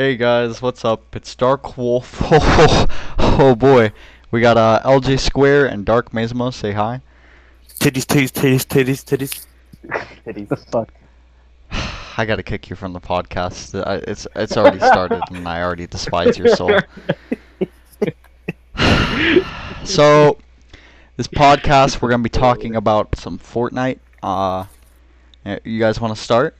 Hey guys, what's up? It's Dark Wolf. Oh, oh boy, we got uh, LJ Square and Dark Mesmo. Say hi. Titties, titties, titties, titties, titties. Titties. The fuck? I gotta kick you from the podcast. I- It's it's already started, and I already despise your soul. So, this podcast, we're gonna be talking about some Fortnite. Uh, uh, you guys want to start?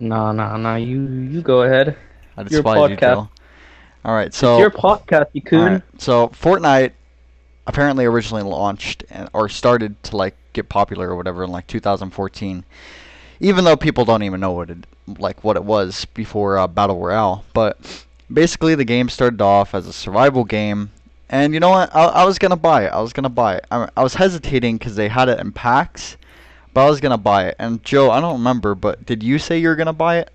No, no, no. You you go ahead. I Your despise you, podcast. All right, so it's your podcast, you coon. Alright, so Fortnite apparently originally launched and, or started to like get popular or whatever in like 2014. Even though people don't even know what it like what it was before uh, Battle Royale, but basically the game started off as a survival game. And you know what? I, I was gonna buy it. I was gonna buy it. I, I was hesitating because they had it in packs, but I was gonna buy it. And Joe, I don't remember, but did you say you were gonna buy it?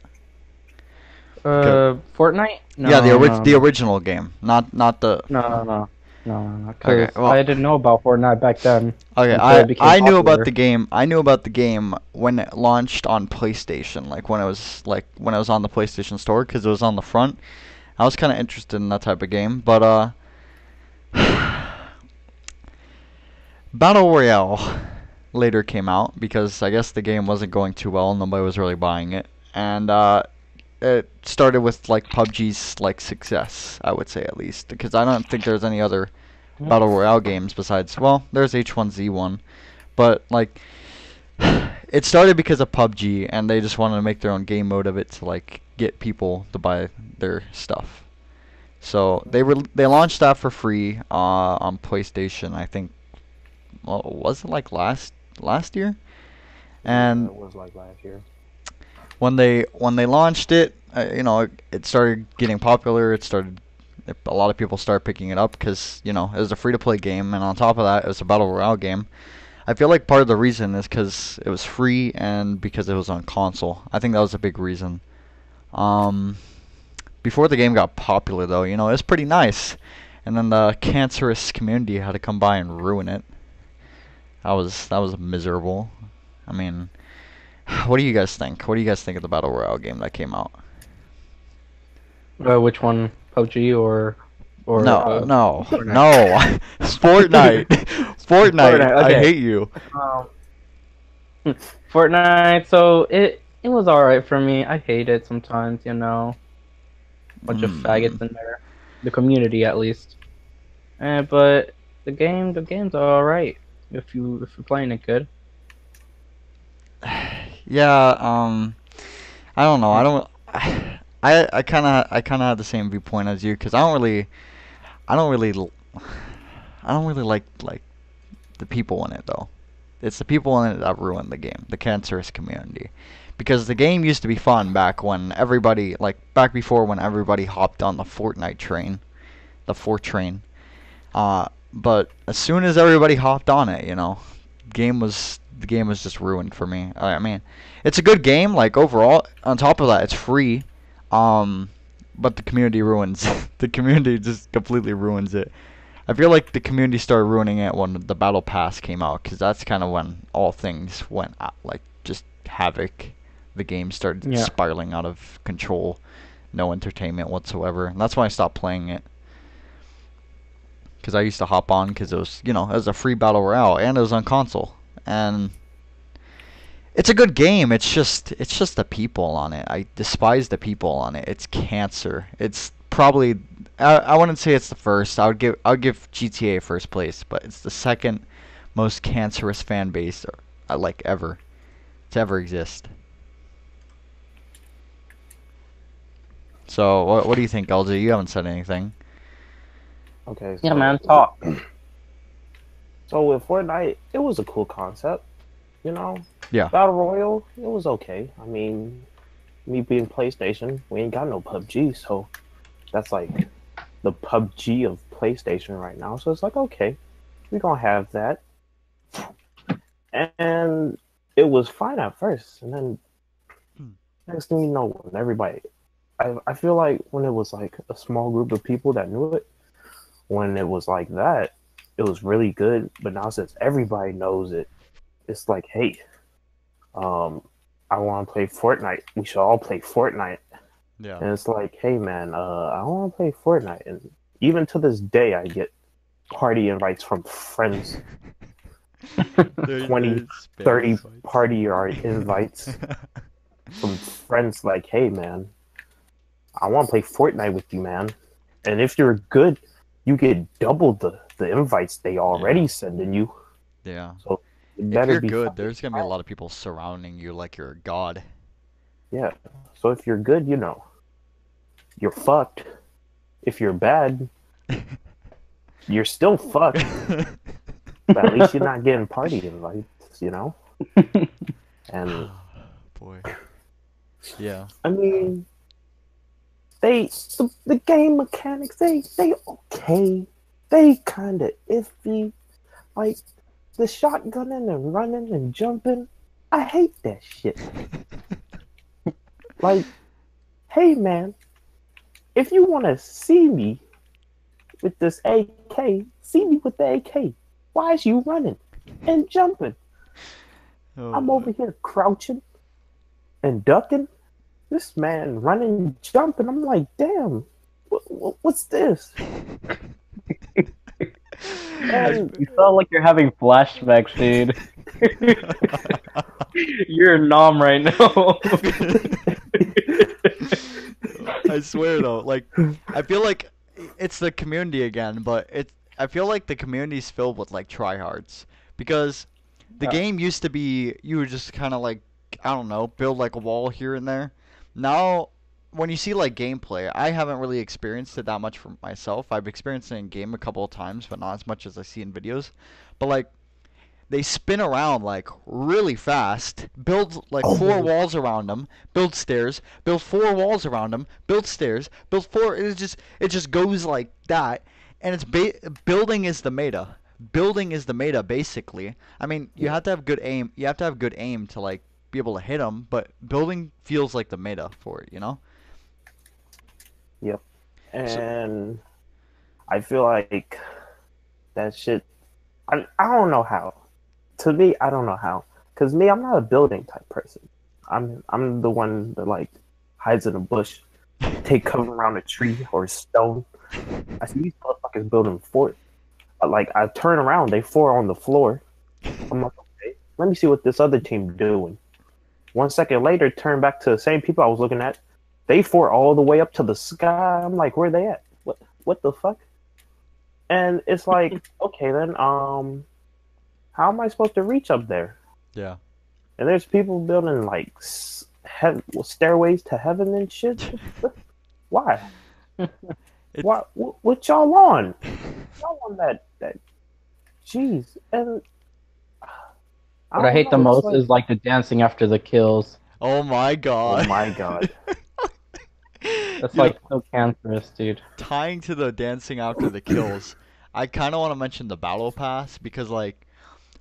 Uh, Fortnite? No, yeah, the ori- no, the original game, not not the No, no, no, no, no. Okay, well- I didn't know about Fortnite back then. Okay, I I knew about the game. I knew about the game when it launched on PlayStation, like when it was like when it was on the PlayStation Store because it was on the front. I was kind of interested in that type of game, but uh, Battle Royale later came out because I guess the game wasn't going too well. Nobody was really buying it, and uh, it started with like PUBG's like success. I would say at least because I don't think there's any other battle royale games besides well there's h1z1 but like it started because of pubg and they just wanted to make their own game mode of it to like get people to buy their stuff so they were they launched that for free uh, on playstation i think well was it like last last year and it was like last year. when they when they launched it, uh, you know, it, it started getting popular. It started a lot of people started picking it up because you know it was a free to play game, and on top of that, it was a battle royale game. I feel like part of the reason is because it was free and because it was on console. I think that was a big reason. Um, before the game got popular, though, you know, it was pretty nice, and then the cancerous community had to come by and ruin it. That was that was miserable. I mean, what do you guys think? What do you guys think of the battle royale game that came out? Uh, which one? PUBG or or no, uh, no, Fortnite. no, Fortnite, Fortnite. Fortnite, I hate you. Um, Fortnite. So it it was all right for me. I hate it sometimes, you know. Bunch of Mm. faggots in there. The community, at least. Eh, but the game, the game's all right if you if you're playing it good. Yeah, um, I don't know. I don't. I I kind of I kind of have the same viewpoint as you because I don't really, I don't really, I don't really like like the people in it though. It's the people in it that ruin the game, the cancerous community. Because the game used to be fun back when everybody, like back before when everybody hopped on the Fortnite train, the Fort train. Uh, but as soon as everybody hopped on it, you know, game was the game was just ruined for me. I mean, it's a good game, like overall. On top of that, it's free. Um, but the community ruins. the community just completely ruins it. I feel like the community started ruining it when the battle pass came out, because that's kind of when all things went out, like just havoc. The game started Yeah. spiraling out of control. No entertainment whatsoever. And that's why I stopped playing it. Because I used to hop on because it was, you know, it was a free battle royale and it was on console. And it's a good game. It's just it's just the people on it. I despise the people on it. It's cancer. It's probably I, I wouldn't say it's the first. I would give I would give GTA first place, but it's the second most cancerous fan base uh, like ever to ever exist. So what what do you think, LJ? You haven't said anything. Okay. Yeah, man, talk. So with Fortnite, it was a cool concept. You know. Yeah. Battle Royale, it was okay. I mean, me being PlayStation, we ain't got no PUBG, so that's like the PUBG of PlayStation right now. So it's like okay, we gonna have that, and it was fine at first, and then Hmm. next thing you know, when everybody, I I feel like when it was like a small group of people that knew it, when it was like that, it was really good. But now since everybody knows it, it's like, hey, um, I want to play Fortnite. We should all play Fortnite. Yeah. And it's like, hey man, uh, I want to play Fortnite, and even to this day, I get party invites from friends, There- 20, there's 30 invites. party or invites from friends. Like, hey man, I want to play Fortnite with you, man. And if you're good, you get double the the invites they already Yeah. sending you. yeah. It If you're be good, there's gonna be a lot of people surrounding you like you're a god. Yeah. So if you're good, you know, you're fucked. If you're bad, you're still fucked. but at least you're not getting party invites, you know? And Boy. Yeah. I mean, they the, the game mechanics they they okay. They kind of iffy. Like the shotgunning and running and jumping. I hate that shit. Like, hey man, if you want to see me with this AK, see me with the AK. Why is you running and jumping? Oh, I'm Oh, over here crouching and ducking. This man running, jumping. I'm like, damn, what, what, what's this? And You sound like you're having flashbacks, dude. you're a nom right now. I swear though, like I feel like it's the community again, but it's I feel like the community's filled with like tryhards because the Yeah. game used to be you would just kind of like I don't know build like a wall here and there. Now when you see like gameplay, I haven't really experienced it that much for myself. I've experienced it in game a couple of times, but not as much as I see in videos. But like they spin around like really fast, build like oh, four walls around them, build stairs, build four walls around them, build stairs, build four. It just it just goes like that, and it's ba- building is the meta. Building is the meta basically. I mean, you have to have good aim. You have to have good aim to like be able to hit them, but building feels like the meta for it. You know? Yep. And I feel like that shit. I I don't know how. To me, I don't know how. Cause me, I'm not a building type person. I'm I'm the one that like hides in a bush, take cover around a tree or a stone. I see these motherfuckers building fort. Uh, Like I turn around, they four on the floor. I'm like, okay, let me see what this other team doing. One second later, turn back to the same people I was looking at. They four all the way up to the sky. I'm like, where are they at? What what the fuck? And it's like, okay then, um, how am I supposed to reach up there? Yeah. And there's people building like s- heav- stairways to heaven and shit. Why? It- Why? What, what y'all on? Y'all on that? That? Jeez. And what I hate the most it's is like the dancing after the kills. Oh my god. Oh my god. That's You know, like so cancerous, dude. tying to the dancing after the kills. I kind of want to mention the battle pass because like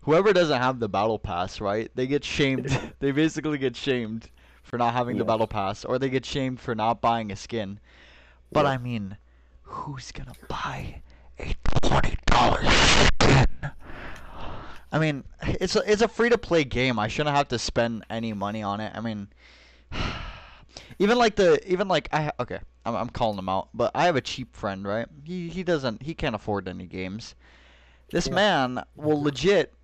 whoever doesn't have the battle pass, right? They get shamed. they basically get shamed for not having the battle pass or they get shamed for not buying a skin. But Yeah. I mean, who's going to buy a $20 skin? I mean, it's a, it's a free to play game. I shouldn't have to spend any money on it. I mean, even like the even like I okay, I'm I'm calling him out, but I have a cheap friend, right? He he doesn't he can't afford any games. This Yeah. man will legit.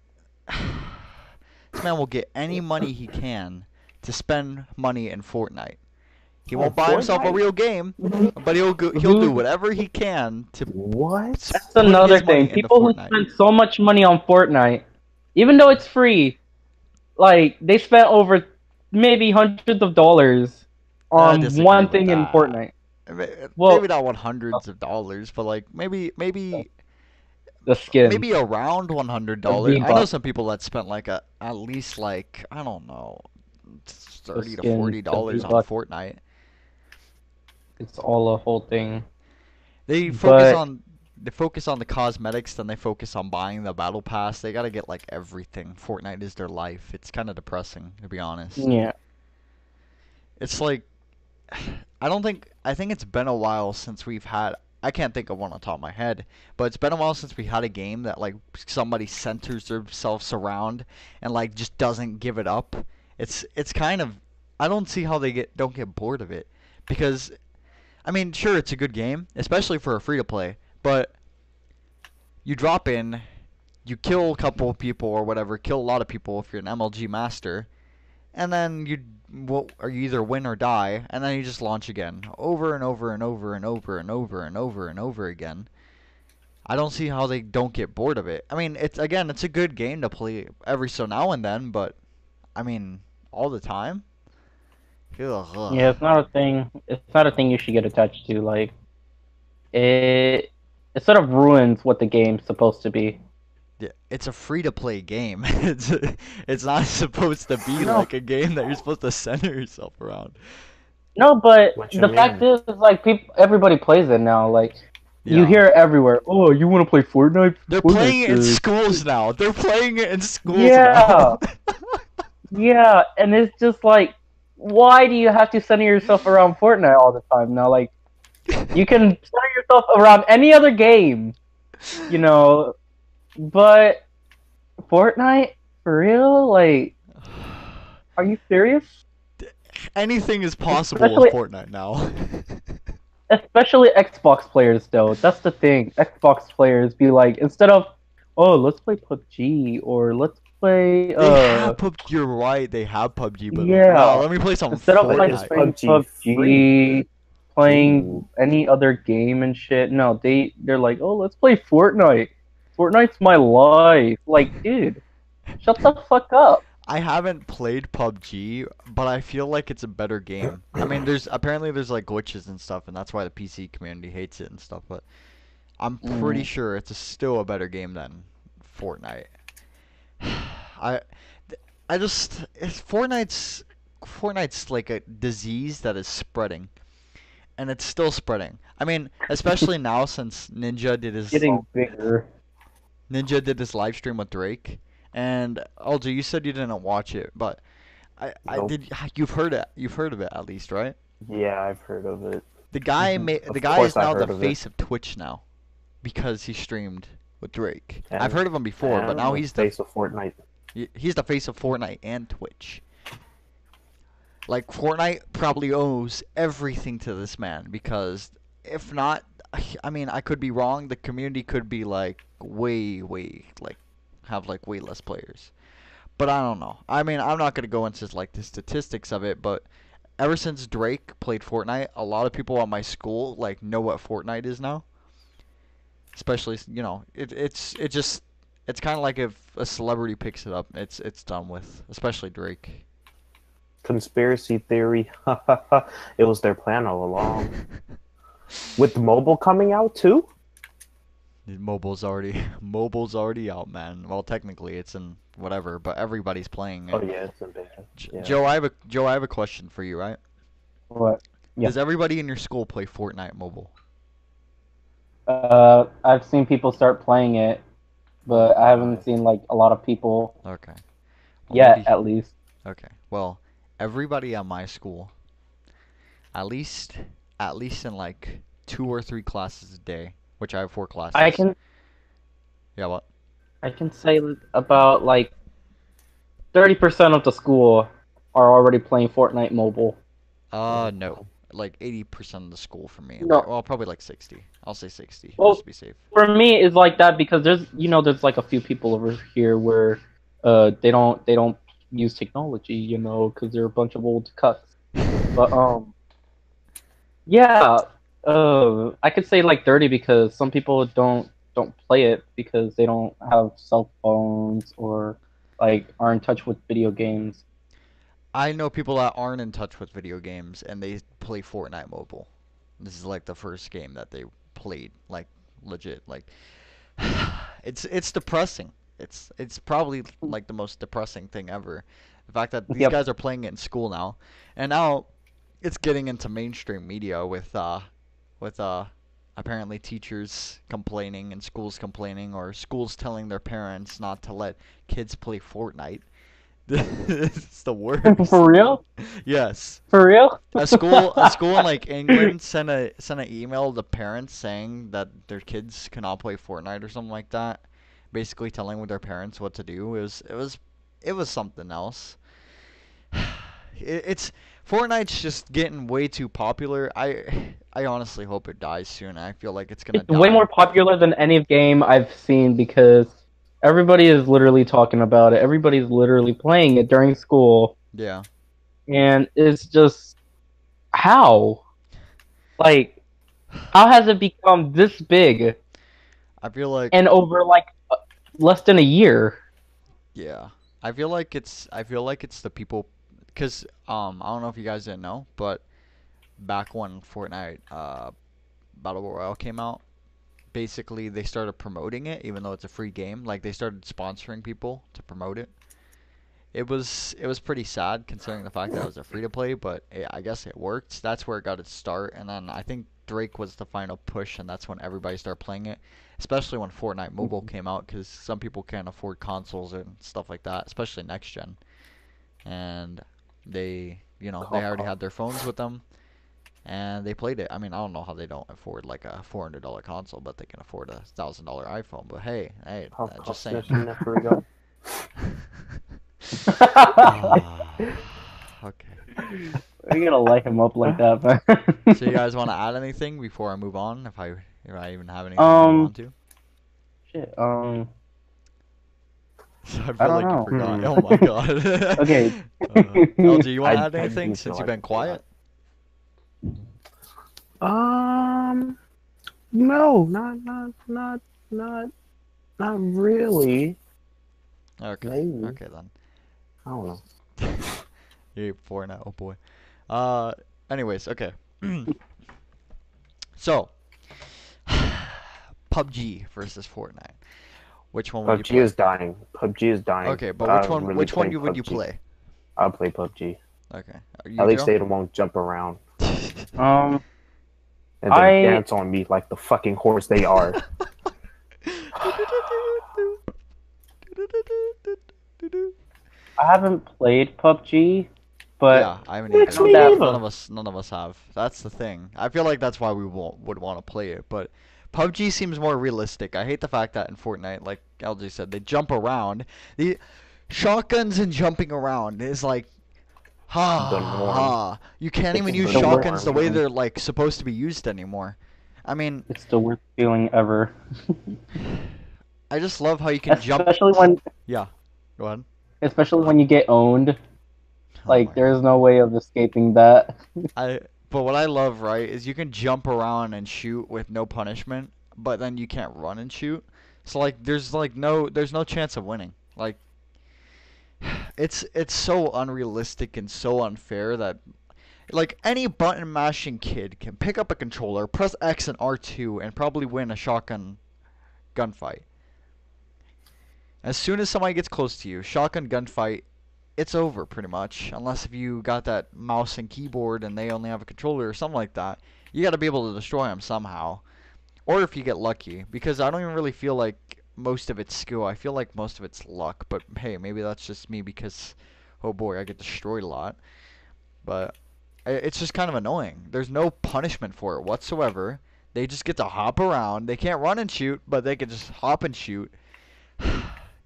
this man will get any money he can to spend money in Fortnite. He Oh, won't buy himself a real game, but he'll go, he'll do whatever he can to. What? That's another thing. People who spend so much money on Fortnite, even though it's free, like they spent over maybe hundreds of dollars on one thing in. Fortnite. Ma- Well- maybe not one hundreds of dollars, but like maybe maybe The skin. maybe around one hundred dollars. I know some people that spent like a at least like I don't know, thirty to forty dollars on V-Bucks. Fortnite. It's all a whole thing. They focus But- on they focus on the cosmetics, then they focus on buying the battle pass. They gotta get like everything. Fortnite is their life. It's kind of depressing to be honest. Yeah. It's like I don't think I think it's been a while since we've had I can't think of one on top of my head, but it's been a while since we had a game that like somebody centers themselves around and like just doesn't give it up. It's it's kind of I don't see how they get don't get bored of it because I mean, sure it's a good game, especially for a free to play, but you drop in, you kill a couple of people or whatever, kill a lot of people if you're an MLG master, and then you well, you either win or die, and then you just launch again, over and over and over and over and over and over and over again. I don't see how they don't get bored of it. I mean, it's again, it's a good game to play every so now and then, but I mean, all the time. Ugh. Yeah, it's not a thing. It's not a thing you should get attached to. Like, it it sort of ruins what the game's supposed to be. Yeah, it's a free to play game. it's it's not supposed to be No. like a game that you're supposed to center yourself around. No, but What you the fact mean? is, is like people, everybody plays it now. Like, you hear it everywhere. Oh, you want to play Fortnite? They're Fortnite's playing it in schools now. They're playing it in schools Yeah. now. Yeah, and it's just like, why do you have to center yourself around Fortnite all the time now? Like, you can center yourself around any other game, you know, but Fortnite for real? Like, are you serious? Anything is possible Especially- with Fortnite now. Especially Xbox players, though. That's the thing. Xbox players be like, instead of, oh, let's play PUBG or let's play, they uh, have PUBG. You're right. They have PUBG, but Yeah. wow, let me play some instead of Fortnite like Fortnite. playing PUBG PUBG. Playing Ooh. any other game and shit. No, they they're like, oh, let's play Fortnite. Fortnite's my life. Like, dude, shut the fuck up. I haven't played PUBG, but I feel like it's a better game. I mean, there's apparently there's like glitches and stuff, and that's why the PC community hates it and stuff. But I'm pretty Mm. sure it's a, still a better game than Fortnite. I, I just it's Fortnite's Fortnite's like a disease that is spreading, and it's still spreading. I mean, especially now since Ninja did his Getting bigger. Ninja did this live stream with Drake, and LJ, you said you didn't watch it, but I, I did. You've heard it. You've heard of it at least, right? Yeah, I've heard of it. The guy Mhm. made Of the guy is now the of it. face of Twitch now, because he streamed with Drake. I've heard of him before, but now he's the face of Fortnite. he's the face of Fortnite and Twitch. Like Fortnite probably owes everything to this man because if not, I mean I could be wrong. The community could be like way, way like have like way less players. But I don't know. I mean I'm not gonna go into like the statistics of it, but ever since Drake played Fortnite, a lot of people at my school like know what Fortnite is now. Especially you know it it's it just it's kind of like if a celebrity picks it up, it's it's done with. Especially Drake. Conspiracy theory. it was their plan all along. With mobile coming out too? Mobile's already mobile's already out, man. Well, technically it's in whatever, but everybody's playing it. Oh yeah, it's in beta. J- yeah. Joe, I have a Joe, I have a question for you, right? What? Yeah. Does everybody in your school play Fortnite mobile? Uh, I've seen people start playing it, but I haven't seen like a lot of people Okay. Well, yet, maybe- at least. Okay. Well, everybody at my school, at least at least in like two or three classes a day, which I have four classes. I can Yeah. What? I can say about like thirty percent of the school are already playing Fortnite mobile. Uh, no. Like 80% of the school for me. No. Well, probably like 60. I'll say 60, Well- just to be safe. For me, it's like that because there's you know there's like a few people over here where uh they don't they don't use technology you know because they're a bunch of old cuts. But um, yeah, uh, I could say like thirty because some people don't don't play it because they don't have cell phones or like are in touch with video games. I know people that aren't in touch with video games and they play Fortnite mobile. This is like the first game that they played, like legit. Like it's it's depressing. It's it's probably like the most depressing thing ever. The fact that these Yep. guys are playing it in school now, and now it's getting into mainstream media with uh with uh apparently teachers complaining and schools complaining or schools telling their parents not to let kids play Fortnite. it's the worst. For real? Yes. For real? A school a school in like England sent a sent an email to parents saying that their kids cannot play Fortnite or something like that. Basically telling their parents what to do. It was it was it was something else. It, it's Fortnite's just getting way too popular. I I honestly hope it dies soon. I feel like it's gonna It's die. way more popular than any game I've seen because everybody is literally talking about it. Everybody's literally playing it during school, Yeah. and it's just how, like, how has it become this big I feel like and over like less than a year? Yeah, I feel like it's I feel like it's the people, cause um I don't know if you guys didn't know, but back when Fortnite uh Battle Royale came out, basically they started promoting it even though it's a free game. Like they started sponsoring people to promote it. It was it was pretty sad considering the fact that it was a free to play, but it, I guess it worked. That's where it got its start, and then I think Drake was the final push, and that's when everybody started playing it especially when Fortnite Mobile came out, because some people can't afford consoles and stuff like that, especially next gen. And they, you know, they already had their phones with them, and they played it. I mean, I don't know how they don't afford like a four hundred dollar console, but they can afford a thousand dollar iPhone. But hey, hey, uh, just saying. cost never go. Ah, okay. We're gonna light him up like that, man. So you guys want to add anything before I move on? If I if I even have anything Um, to to. Shit. Um. I feel don't like know. you forgot. Hmm. Oh my god. Okay. Uh, LJ, you want to I- add I anything since you've been quiet? Um, no, not not not not not really. Okay. Maybe. Okay then. I don't know. You're four now. Oh boy. Uh. Anyways, okay. so, PUBG versus Fortnite. Which one would you PUBG play? is dying. PUBG is dying. Okay, but which one? really which one play you would you play? I'll play PUBG. Okay. Are you At least Joe? they won't jump around Um. and then I- dance on me like the fucking horse they are. I haven't played PUBG, but yeah, I haven't It's either. me None of us, none of us have. That's the thing. I feel like that's why we won't, would want to play it. But PUBG seems more realistic. I hate the fact that in Fortnite, like LJ said, they jump around. The shotguns and jumping around is like, ha ha. You can't even use the shotguns the way they're like supposed to be used anymore. I mean, it's the worst feeling ever. I just love how you can jump. especially when, Yeah, go ahead. especially when you get owned. Oh Like my there's no way of escaping that. I but what I love, right, is you can jump around and shoot with no punishment, but then you can't run and shoot. So like there's like no there's no chance of winning. Like it's it's so unrealistic and so unfair that like any button mashing kid can pick up a controller, press X and R2 and probably win a shotgun gunfight. As soon as somebody gets close to you, shotgun gunfight it's over pretty much. Unless if you got that mouse and keyboard and they only have a controller or something like that, you got to be able to destroy them somehow. Or if you get lucky, because I don't even really feel like most of it's skill. I feel like most of it's luck. But hey, maybe that's just me because, oh boy, I get destroyed a lot. But it's just kind of annoying. There's no punishment for it whatsoever. They just get to hop around. They can't run and shoot, but they can just hop and shoot.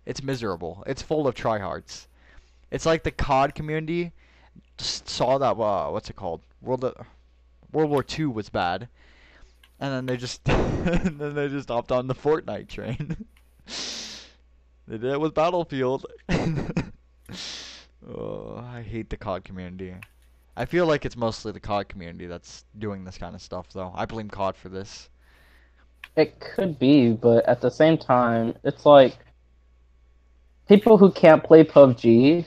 It's miserable. It's full of tryhards. It's like the COD community saw that uh, what's it called World of, World War Two was bad, and then they just and then they just hopped on the Fortnite train. they did it with Battlefield. oh, I hate the COD community. I feel like it's mostly the COD community that's doing this kind of stuff, though. I blame COD for this. It could be, but at the same time, it's like people who can't play PUBG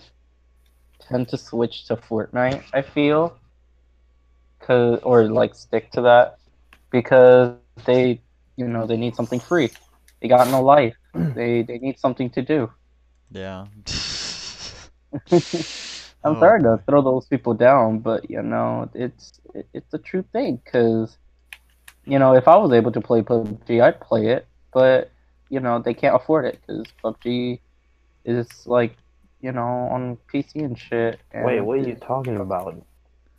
tend to switch to Fortnite. I feel, cause or like stick to that because they, you know, they need something free. They got no life. they they need something to do. Yeah. I'm Oh, sorry to throw those people down, but you know, it's it, it's a true thing because you know, if I was able to play PUBG, I'd play it, but you know, they can't afford it because PUBG is like, you know, on PC and shit. And Wait, what are you talking about?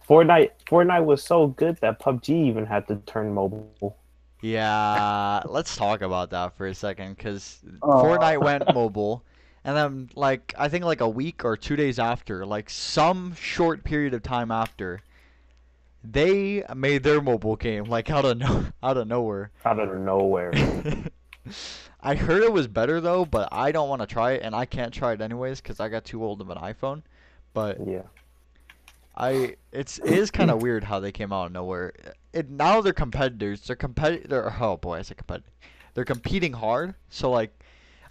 Fortnite Fortnite was so good that PUBG even had to turn mobile. Yeah, let's talk about that for a second, because Oh. Fortnite went mobile, And then like I think like a week or two days after, like some short period of time after, they made their mobile game like out of no out of nowhere. Out of nowhere. I heard it was better though, but I don't want to try it, and I can't try it anyways because I got too old of an iPhone. But yeah. I it's it is kind of weird how they came out of nowhere. It now they're competitors. They're competitor. Oh boy, I said competitor. They're competing hard. So like,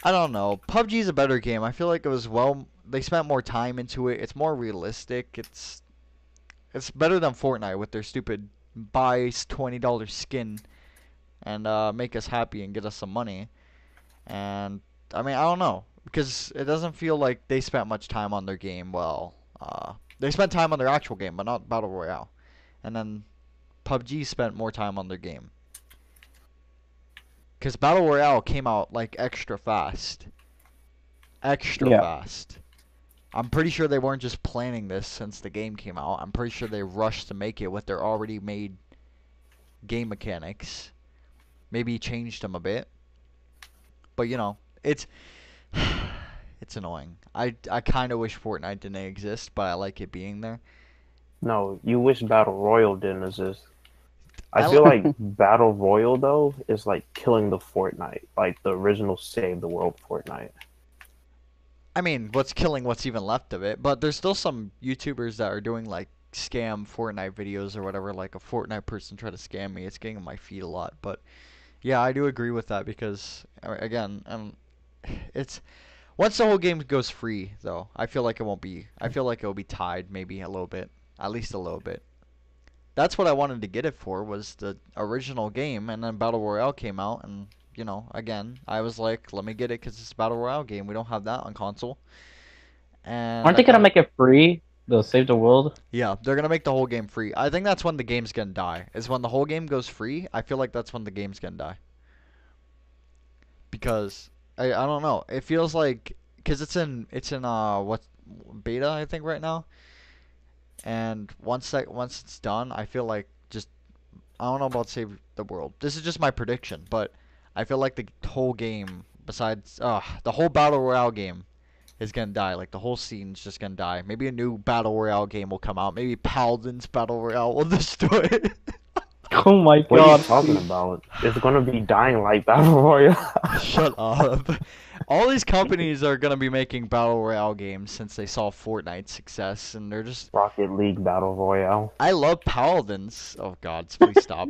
I don't know. PUBG is a better game. I feel like it was well. They spent more time into it. It's more realistic. It's it's better than Fortnite with their stupid buy twenty dollars skin and uh, make us happy and get us some money. And I mean, I don't know because it doesn't feel like they spent much time on their game. Well, uh, they spent time on their actual game, but not battle royale. And then PUBG spent more time on their game. Cause battle royale came out like extra fast. Extra Yeah. fast. I'm pretty sure they weren't just planning this since the game came out. I'm pretty sure they rushed to make it with their already made game mechanics. Maybe changed them a bit. But you know, it's it's annoying. I I kind of wish Fortnite didn't exist, but I like it being there. No, you wish Battle Royale didn't exist. I I feel like- Battle Royale though is like killing the Fortnite, like the original Save the World Fortnite. I mean, what's killing what's even left of it? But there's still some YouTubers that are doing like scam Fortnite videos or whatever. Like a Fortnite person tried to scam me. It's getting on my feet a lot. But yeah, I do agree with that because again, um, it's once the whole game goes free though, I feel like it won't be. I feel like it'll be tied maybe a little bit, at least a little bit. That's what I wanted to get it for was the original game, and then Battle Royale came out, and you know, again, I was like, let me get it because it's a battle royale game. We don't have that on console. And Aren't they gonna make it free? The Save the World. Yeah, they're gonna make the whole game free. I think that's when the game's gonna die. Is when the whole game goes free. I feel like that's when the game's gonna die. Because I I don't know. It feels like because it's in it's in uh what beta I think right now. And once that once it's done, I feel like just I don't know about save the world. This is just my prediction, but I feel like the whole game, besides uh the whole battle royale game, is gonna die. Like the whole scene's just gonna die. Maybe a new battle royale game will come out. Maybe Paladin's battle royale will destroy it. Oh my god, What are you talking about? It's gonna be dying like Battle Royale. Shut up. All these companies are gonna be making battle royale games since they saw Fortnite's success, and they're just. Rocket League Battle Royale. I love Paladins. Oh God, please stop.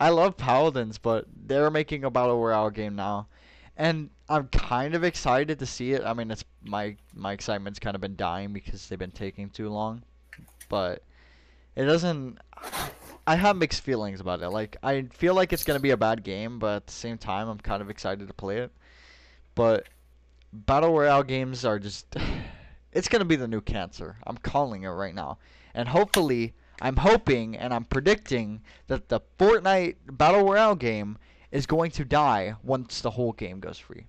I love Paladins, but they're making a battle royale game now, and I'm kind of excited to see it. I mean, it's my my excitement's kind of been dying because they've been taking too long, but it doesn't. I have mixed feelings about it. Like I feel like it's gonna be a bad game, but at the same time, I'm kind of excited to play it. But battle royale games are just. It's gonna be the new cancer. I'm calling it right now, and hopefully. I'm hoping and I'm predicting that the Fortnite Battle Royale game is going to die once the whole game goes free.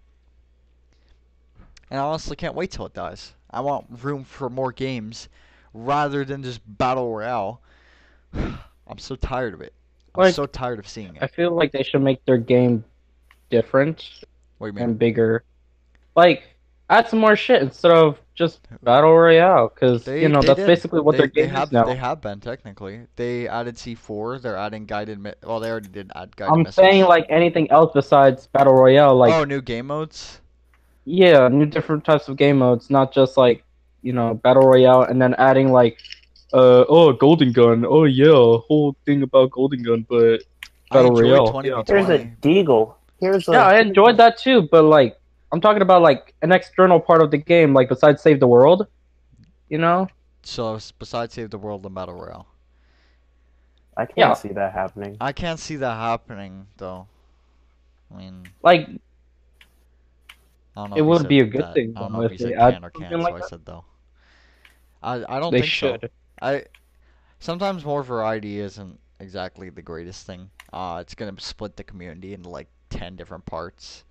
And I honestly can't wait till it dies. I want room for more games rather than just Battle Royale. I'm so tired of it. I'm Like, so tired of seeing it. I feel like they should make their game different What do you mean? and bigger. Like, add some more shit instead of just Battle Royale, because, you know, that's did. basically what they, their they game have, is now. They have been technically. They added C4. They're adding guided. Mi- well, they already did add guided I'm missiles. saying, like, anything else besides Battle Royale, like, oh, new game modes. Yeah, new different types of game modes, not just, like, you know, Battle Royale, and then adding, like, uh, oh, Golden Gun, oh, yeah, whole thing about Golden Gun, but I Battle Royale. 20 Yeah. Here's a Deagle. Here's a Yeah, I enjoyed that too, but like I'm talking about like an external part of the game, like besides Save the World. You know? So besides Save the World and Battle Royale, I can't Yeah. see that happening. I can't see that happening though. I mean, Like I don't know. It wouldn't be a good that. thing, I don't know if if he they said add can or can't, something so like I said though. I I don't they think so. should. I sometimes more variety isn't exactly the greatest thing. Uh, it's gonna split the community into like ten different parts.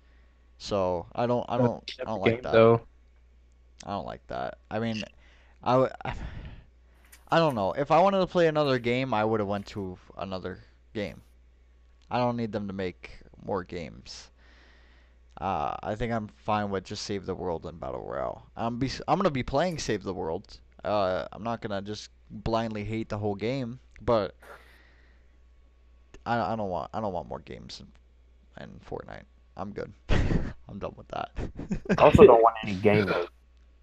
So I don't I don't I don't like that. Though. I don't like that. I mean, I, w- I don't know. If I wanted to play another game, I would have went to another game. I don't need them to make more games. Uh, I think I'm fine with just Save the World and Battle Royale. I'm be I'm gonna be playing Save the World. Uh, I'm not gonna just blindly hate the whole game, but I I don't want I don't want more games in, in Fortnite. I'm good. I'm done with that. I also don't want any game modes,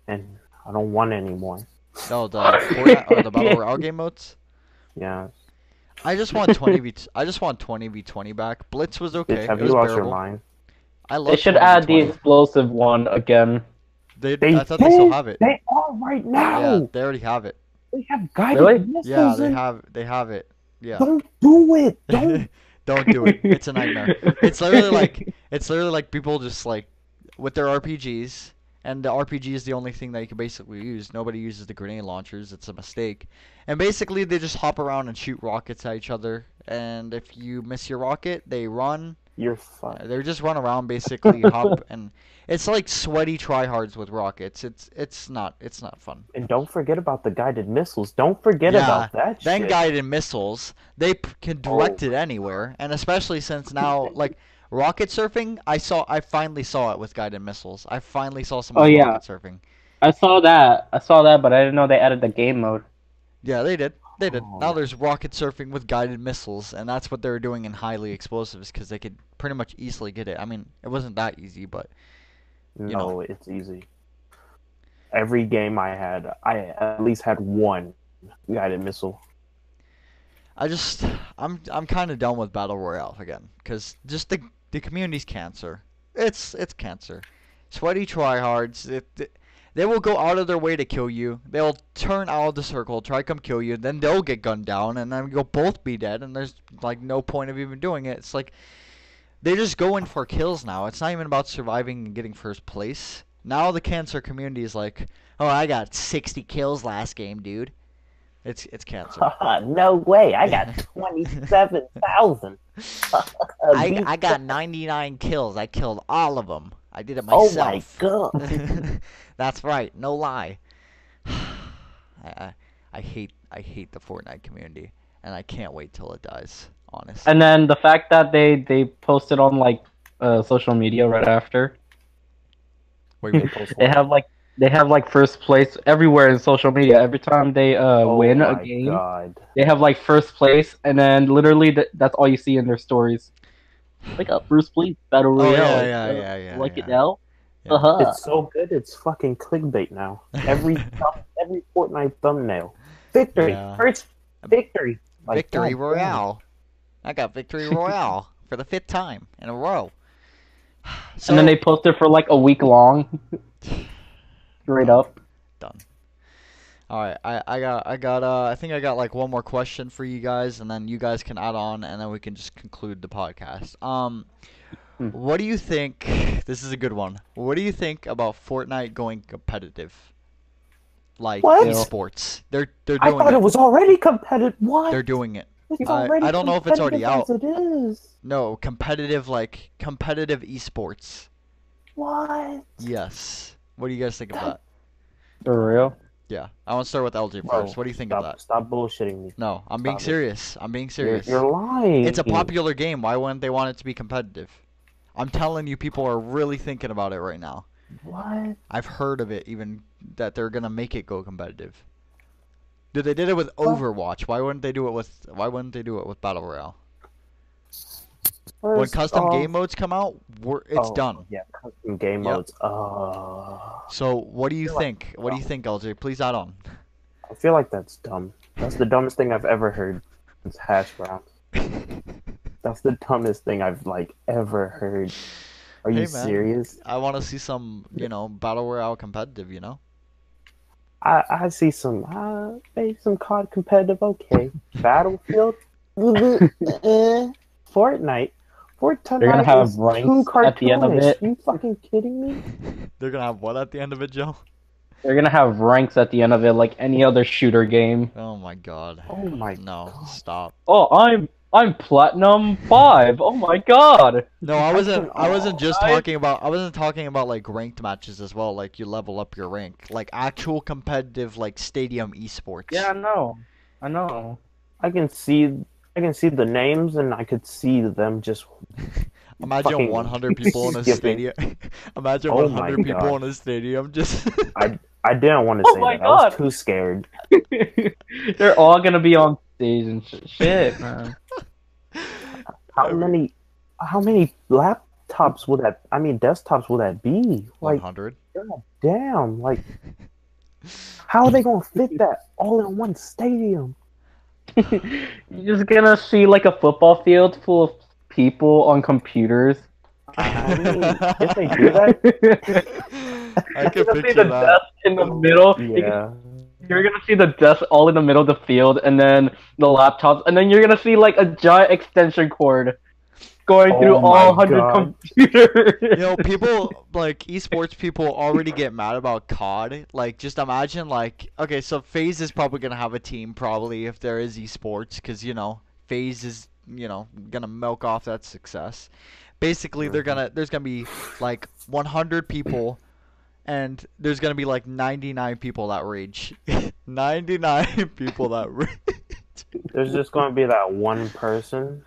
and I don't want any more. No, the Fortnite or the Battle Royale game modes. Yeah, I just want 20 v. I just want 20 v 20 back. Blitz was okay. bitch, have it was you lost your bearable. mind? I love They should 20 add the explosive one again. They, They I thought they still did. have it. They are right now. Yeah, they already have it. They have guided Really? missiles. Yeah, they in- have they have it. Yeah. Don't do it. Don't. Don't do it. It's a nightmare. It's literally like it's literally like people just like with their RPGs and the RPG is the only thing that you can basically use. Nobody uses the grenade launchers. It's a mistake. And basically they just hop around and shoot rockets at each other. And if you miss your rocket, they run. You're fine. They're just run around basically hop and it's like sweaty tryhards with rockets. It's it's not it's not fun. And don't forget about the guided missiles. Don't forget Yeah, about that Then shit. guided missiles, they p- can oh. direct Oh. it anywhere, and especially since now, like rocket surfing, I saw, I finally saw it with guided missiles. I finally saw some Oh, yeah. rocket surfing. I saw that. I saw that, but I didn't know they added the game mode. Yeah, they did. They did. Oh. Now there's rocket surfing with guided missiles, and that's what they were doing in highly explosives because they could pretty much easily get it. I mean, it wasn't that easy, but no, know. it's easy. Every game I had, I at least had one guided missile. I just, I'm, I'm kind of done with battle royale again, because just the the community's cancer. It's it's cancer. Sweaty tryhards. It, it, they will go out of their way to kill you. They'll turn out of the circle, try to come kill you. Then they'll get gunned down, and then you'll both be dead. And there's like no point of even doing it. It's like they just go in for kills now. It's not even about surviving and getting first place. Now the cancer community is like, oh, I got 60 kills last game, dude. It's it's cancer. no way! I got twenty-seven thousand. I, I got 99 kills. I killed all of them. I did it myself. oh my god! That's right. No lie. I, I I hate I hate the Fortnite community, and I can't wait till it dies. Honestly. And then the fact that they they posted on like uh, social media right after. Wait, wait. They have like they have like first place everywhere in social media. Every time they uh oh win my a game, god! they have like first place, and then literally th- that's all you see in their stories. Like a first place battle Oh royale. yeah, like, yeah, uh, yeah, yeah. like yeah. it now. Yeah. Uh-huh. It's so good. It's fucking clickbait now. Every thumb- every Fortnite thumbnail. Victory. Yeah. First victory. Like, Victory God damn. Royale. I got Victory Royale for the fifth time in a row. So, and then they post it for like a week long. Straight up. done. All right, I, I got I got uh I think I got like one more question for you guys, and then you guys can add on, and then we can just conclude the podcast. Um, Hmm. what do you think? This is a good one. What do you think about Fortnite going competitive? Like What? esports, they're they're I doing thought it. it was already competitive. What? They're doing it. It's I- already I don't know if it's already out. It is. No, competitive like competitive esports. What? Yes. What do you guys think of that? For real. Yeah, I want to start with LJ Bro, first. What do you think stop, of that? Stop bullshitting me. No, I'm being Stop it. serious. I'm being You're, serious. you're lying. It's a popular game. Why wouldn't they want it to be competitive? I'm telling you, people are really thinking about it right now. What? I've heard of it, even that they're gonna make it go competitive. Dude, they did it with Well- Overwatch. Why wouldn't they do it with? Why wouldn't they do it with Battle Royale? When custom game modes come out, we're, it's oh, done. Yeah, custom game Yep. modes. Uh, So, what do you feel like- think? What do you think, LJ? Please add on. I feel like that's dumb. That's the dumbest thing I've ever heard. It's hash browns. That's the dumbest thing I've like ever heard. Are you Hey, man. serious? I want to see some, you know, Battle Royale competitive. You know. I I see some uh maybe some COD competitive. Okay, Battlefield. Eh. Fortnite. Fortnite. They're gonna have is ranks at the end of cartoonish. it. You fucking kidding me? They're gonna have what at the end of it, Joe? They're gonna have ranks at the end of it, like any other shooter game. Oh my god. Oh my No, God. stop. Oh, I'm I'm platinum five. Oh my god. No, I wasn't. I wasn't just talking about. I wasn't talking about like ranked matches as well. Like you level up your rank, like actual competitive, like stadium esports. Yeah, I know. I know. I can see I can see the names and I could see them just Imagine 100 people in a stadium. Imagine Oh 100 people God. in a stadium just. I I didn't want to Oh say my that. I was God. too scared. They're all gonna be on stage and sh- shit, man. How many how many laptops will that I mean desktops will that be? Like 100. damn, like how are they gonna fit that all in one stadium? You're just gonna see like a football field full of people on computers. I mean, if they do that, I You're can gonna see the that. desk in the middle. Yeah. You're gonna see the desk all in the middle of the field, and then the laptops, and then you're gonna see like a giant extension cord going Oh through all hundred God. computers. You know, people like esports people already get mad about COD. Like, just imagine like, okay, so FaZe is probably gonna have a team probably if there is esports, because you know FaZe is you know gonna milk off that success. Basically, they're gonna mm-hmm. there's gonna be like 100 people, and there's gonna be like 99 people that rage. 99 people that rage. There's just gonna be that one person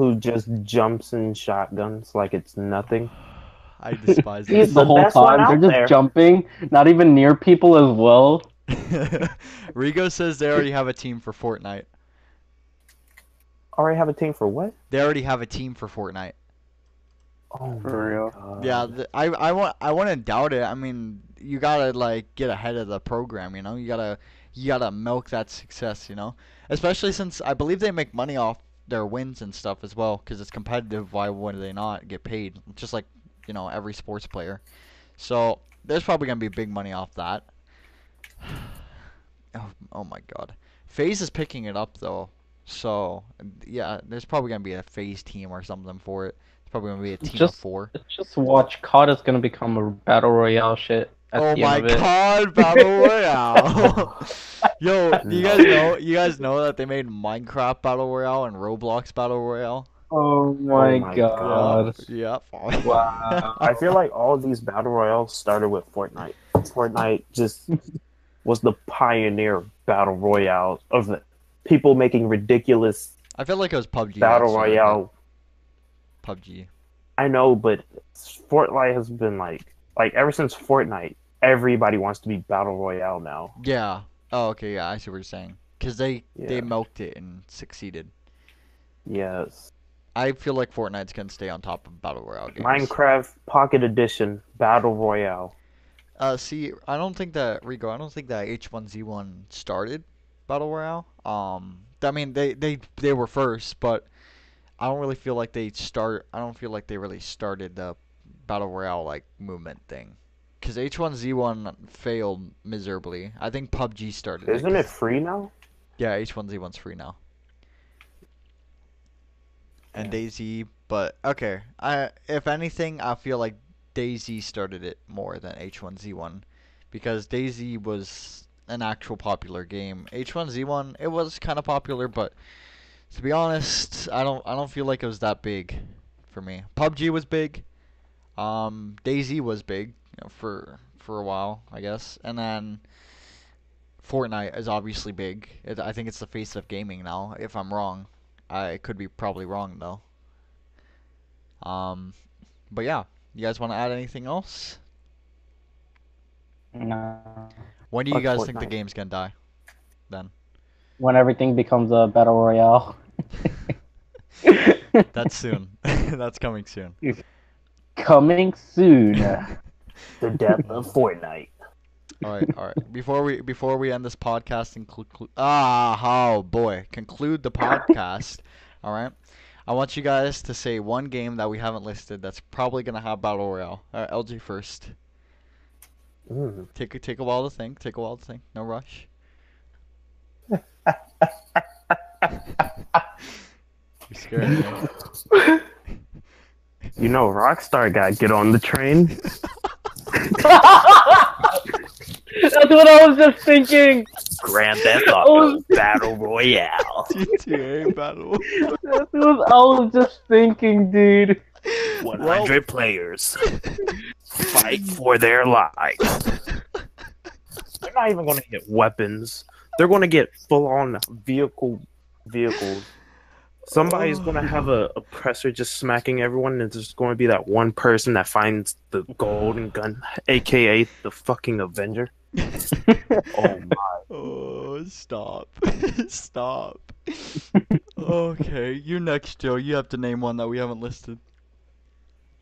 who just jumps in shotguns like it's nothing. I despise He's the the whole best one time they're just there. jumping, not even near people as well. Rigo says they already have a team for Fortnite. Already have a team for what? They already have a team for Fortnite. Oh For real. God. Yeah, th- I I want I wouldn't doubt it. I mean, you gotta like get ahead of the program. You know, you gotta you gotta milk that success. You know, especially since I believe they make money off their wins and stuff as well. Because it's competitive. Why would they not get paid? Just like you know every sports player. So there's probably gonna be big money off that. Oh, oh my God, FaZe is picking it up though. So yeah, there's probably gonna be a FaZe team or something for it. It's probably gonna be a team of four. Just watch, COD is gonna become a battle royale shit. At Oh my end of it. god, Battle Royale! Yo, do you guys know you guys know that they made Minecraft Battle Royale and Roblox Battle Royale? Oh my, oh my god. Yep. Wow. I feel like all these battle royales started with Fortnite. Fortnite just was the pioneer battle royale of the people making ridiculous I feel like it was PUBG. battle actually, royale. PUBG. I know, but Fortnite has been like like ever since Fortnite, everybody wants to be battle royale now. Yeah. Oh, okay. Yeah, I see what you're saying. Cause they they milked it and succeeded. Yes, I feel like Fortnite's gonna stay on top of battle royale games. Minecraft Pocket Edition battle royale. Uh, see, I don't think that Rico. I don't think that H1Z1 started battle royale. Um, I mean they they they were first, but I don't really feel like they start. I don't feel like they really started the battle royale like movement thing. Cause H1Z1 failed miserably. I think PUBG started. Isn't it free now? Yeah, H1Z1's free now. And Yeah. DayZ, but okay. I if anything, I feel like DayZ started it more than H1Z1 because DayZ was an actual popular game. H1Z1 it was kind of popular, but to be honest, I don't I don't feel like it was that big for me. PUBG was big. Um, DayZ was big you know, for for a while, I guess, and then Fortnite is obviously big. It, I think it's the face of gaming now. If I'm wrong, I could be probably wrong though. Um, but yeah, you guys want to add anything else? No. When do you Fuck guys think the game's gonna die? Then When everything becomes a battle royale. that's soon. that's coming soon. Coming soon. The death of Fortnite. All right, all right. Before we before we end this podcast and conclude, ah, oh boy, conclude the podcast. All right. I want you guys to say one game that we haven't listed that's probably gonna have battle royale. All right, LJ first. Mm. Take a take a while to think. Take a while to think. No rush. You're scared. You know, Rockstar got get on the train. That's what I was just thinking. Grand Theft Auto Battle Royale. GTA battle. That's what I was just thinking, dude. 100 players fight for their lives. They're not even going to get weapons. They're going to get full-on vehicle vehicles, Somebody's Oh. gonna have a oppressor just smacking everyone, and there's going to be that one person that finds the golden gun, aka the fucking Avenger. Oh my! Oh, stop. stop. okay, you next, Joe. You have to name one that we haven't listed.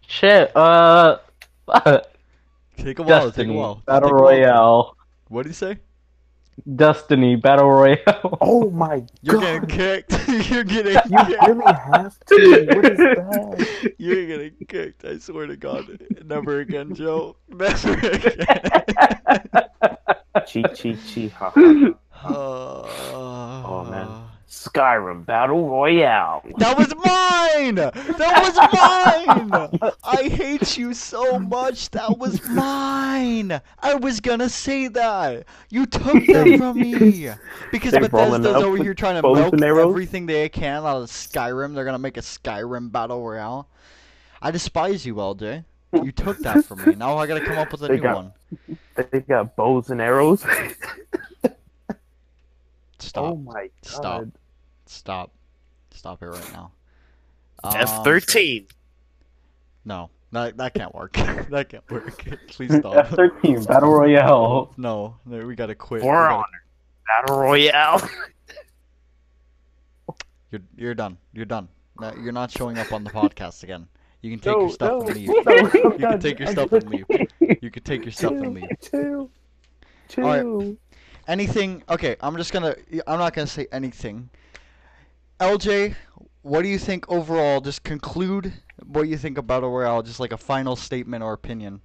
Shit. Uh. Take a while, take a Destiny while. Battle Take a while. Royale. What do you say? Destiny Battle Royale. Oh my god! You're getting kicked. You're getting You kicked. really have to. What is that? You're getting kicked. I swear to God. Never again, Joe. Never again. Cheat, cheat, cheat. Ha, ha. oh, Oh, man. Skyrim Battle Royale. That was mine! That was mine! I hate you so much. That was mine. I was gonna say that. You took that from me. Because They're Bethesda's over here trying to milk everything they can out of Skyrim. They're gonna make a Skyrim battle royale. I despise you, LJ. You took that from me. Now I gotta come up with a They new got- one. They got bows and arrows. Stop. Oh my god. Stop. Stop. Stop it right now. F Um, thirteen. No, that that can't work. that can't work. Please stop. F13 Battle Royale. No, no, we gotta quit. For gotta- honor. Battle Royale. You're you're done. You're done. No, you're not showing up on the podcast again. You can take No, your stuff no, and leave. no, You can take your stuff and leave. You can take your stuff and leave. Chill. Chill. Alright. Anything? Okay, I'm just gonna. I'm not gonna say anything. LJ, what do you think overall? Just conclude what you think of Battle Royale. Just like a final statement or opinion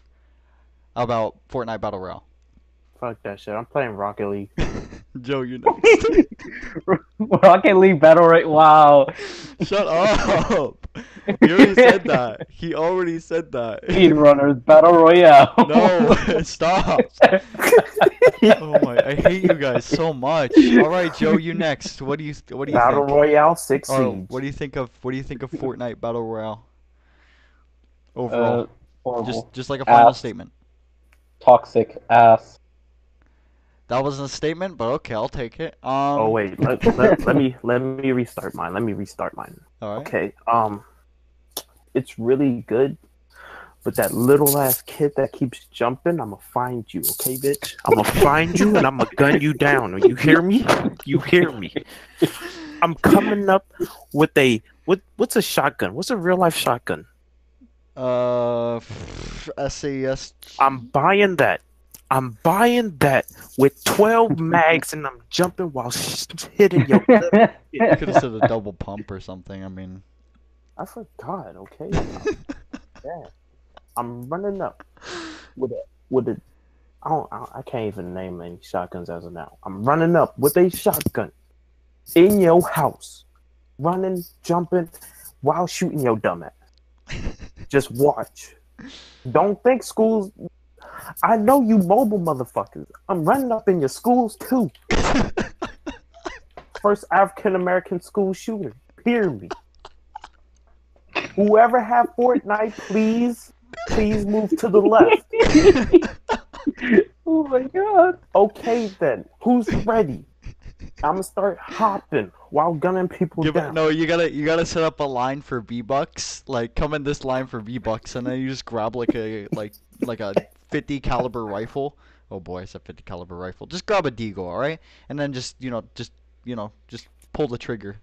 about Fortnite Battle Royale. Fuck that shit. I'm playing Rocket League. Joe, you next. Rocket League Battle Royale. Wow. Shut up. He already said that. He already said that. Speedrunners Battle Royale. No, stop. Oh my, I hate you guys so much. All right, Joe, you next. What do you what do you Battle think? Royale Six Or what do you think of what do you think of Fortnite Battle Royale? Uh, Overall, horrible. just just like a final ass. statement. Toxic ass. That wasn't a statement, but okay, I'll take it. Um, Oh wait, let, let, let me let me restart mine. Let me restart mine. All right. Okay. Um, it's really good, but that little ass kid that keeps jumping, I'ma find you, okay, bitch? I'ma find you and I'ma gun you down. You hear me? You hear me? I'm coming up with a what? What's a shotgun? What's a real life shotgun? Uh, SAS. I'm buying that. I'm buying that with 12 mags and I'm jumping while sh- hitting your. You could have said a double pump or something. I mean, I forgot. Okay. yeah. I'm running up with a with a. I don't. I, I can't even name any shotguns as of now. I'm running up with a shotgun in your house, running, jumping, while shooting your dumb ass. Just watch. Don't think schools. I know you mobile motherfuckers. I'm running up in your schools too. First African American school shooter. Hear me. Whoever have Fortnite, please, please move to the left. oh my god. Okay then, who's ready? I'm gonna start hopping while gunning people Give down. no, you gotta you gotta set up a line for V Bucks. Like come in this line for V Bucks, and then you just grab like a like like a 50 caliber rifle. Oh boy, it's a 50 caliber rifle. Just grab a Deagle, all right, and then just you know just you know just pull the trigger.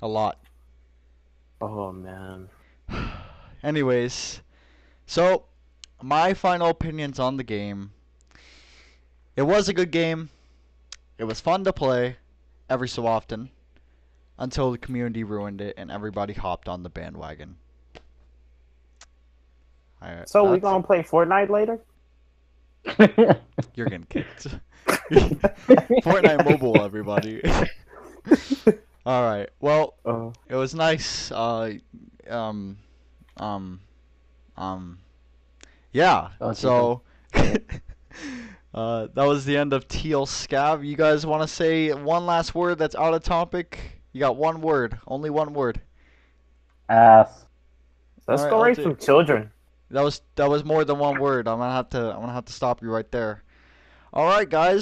A lot. Oh man. Anyways, so my final opinions on the game. It was a good game. It was fun to play every so often until the community ruined it and everybody hopped on the bandwagon. Alright, So we that's- gonna play Fortnite later? You're getting kicked. Fortnite Mobile, everybody. All right. Well, Uh, it was nice. Uh, um, um, um, yeah. So, uh, that was the end of TLSCAV. You guys want to say one last word that's out of topic? You got one word, only one word. ass. let's Alright, go raise some children. That was that was more than one word. I'm gonna have to I'm gonna have to stop you right there. All right, guys.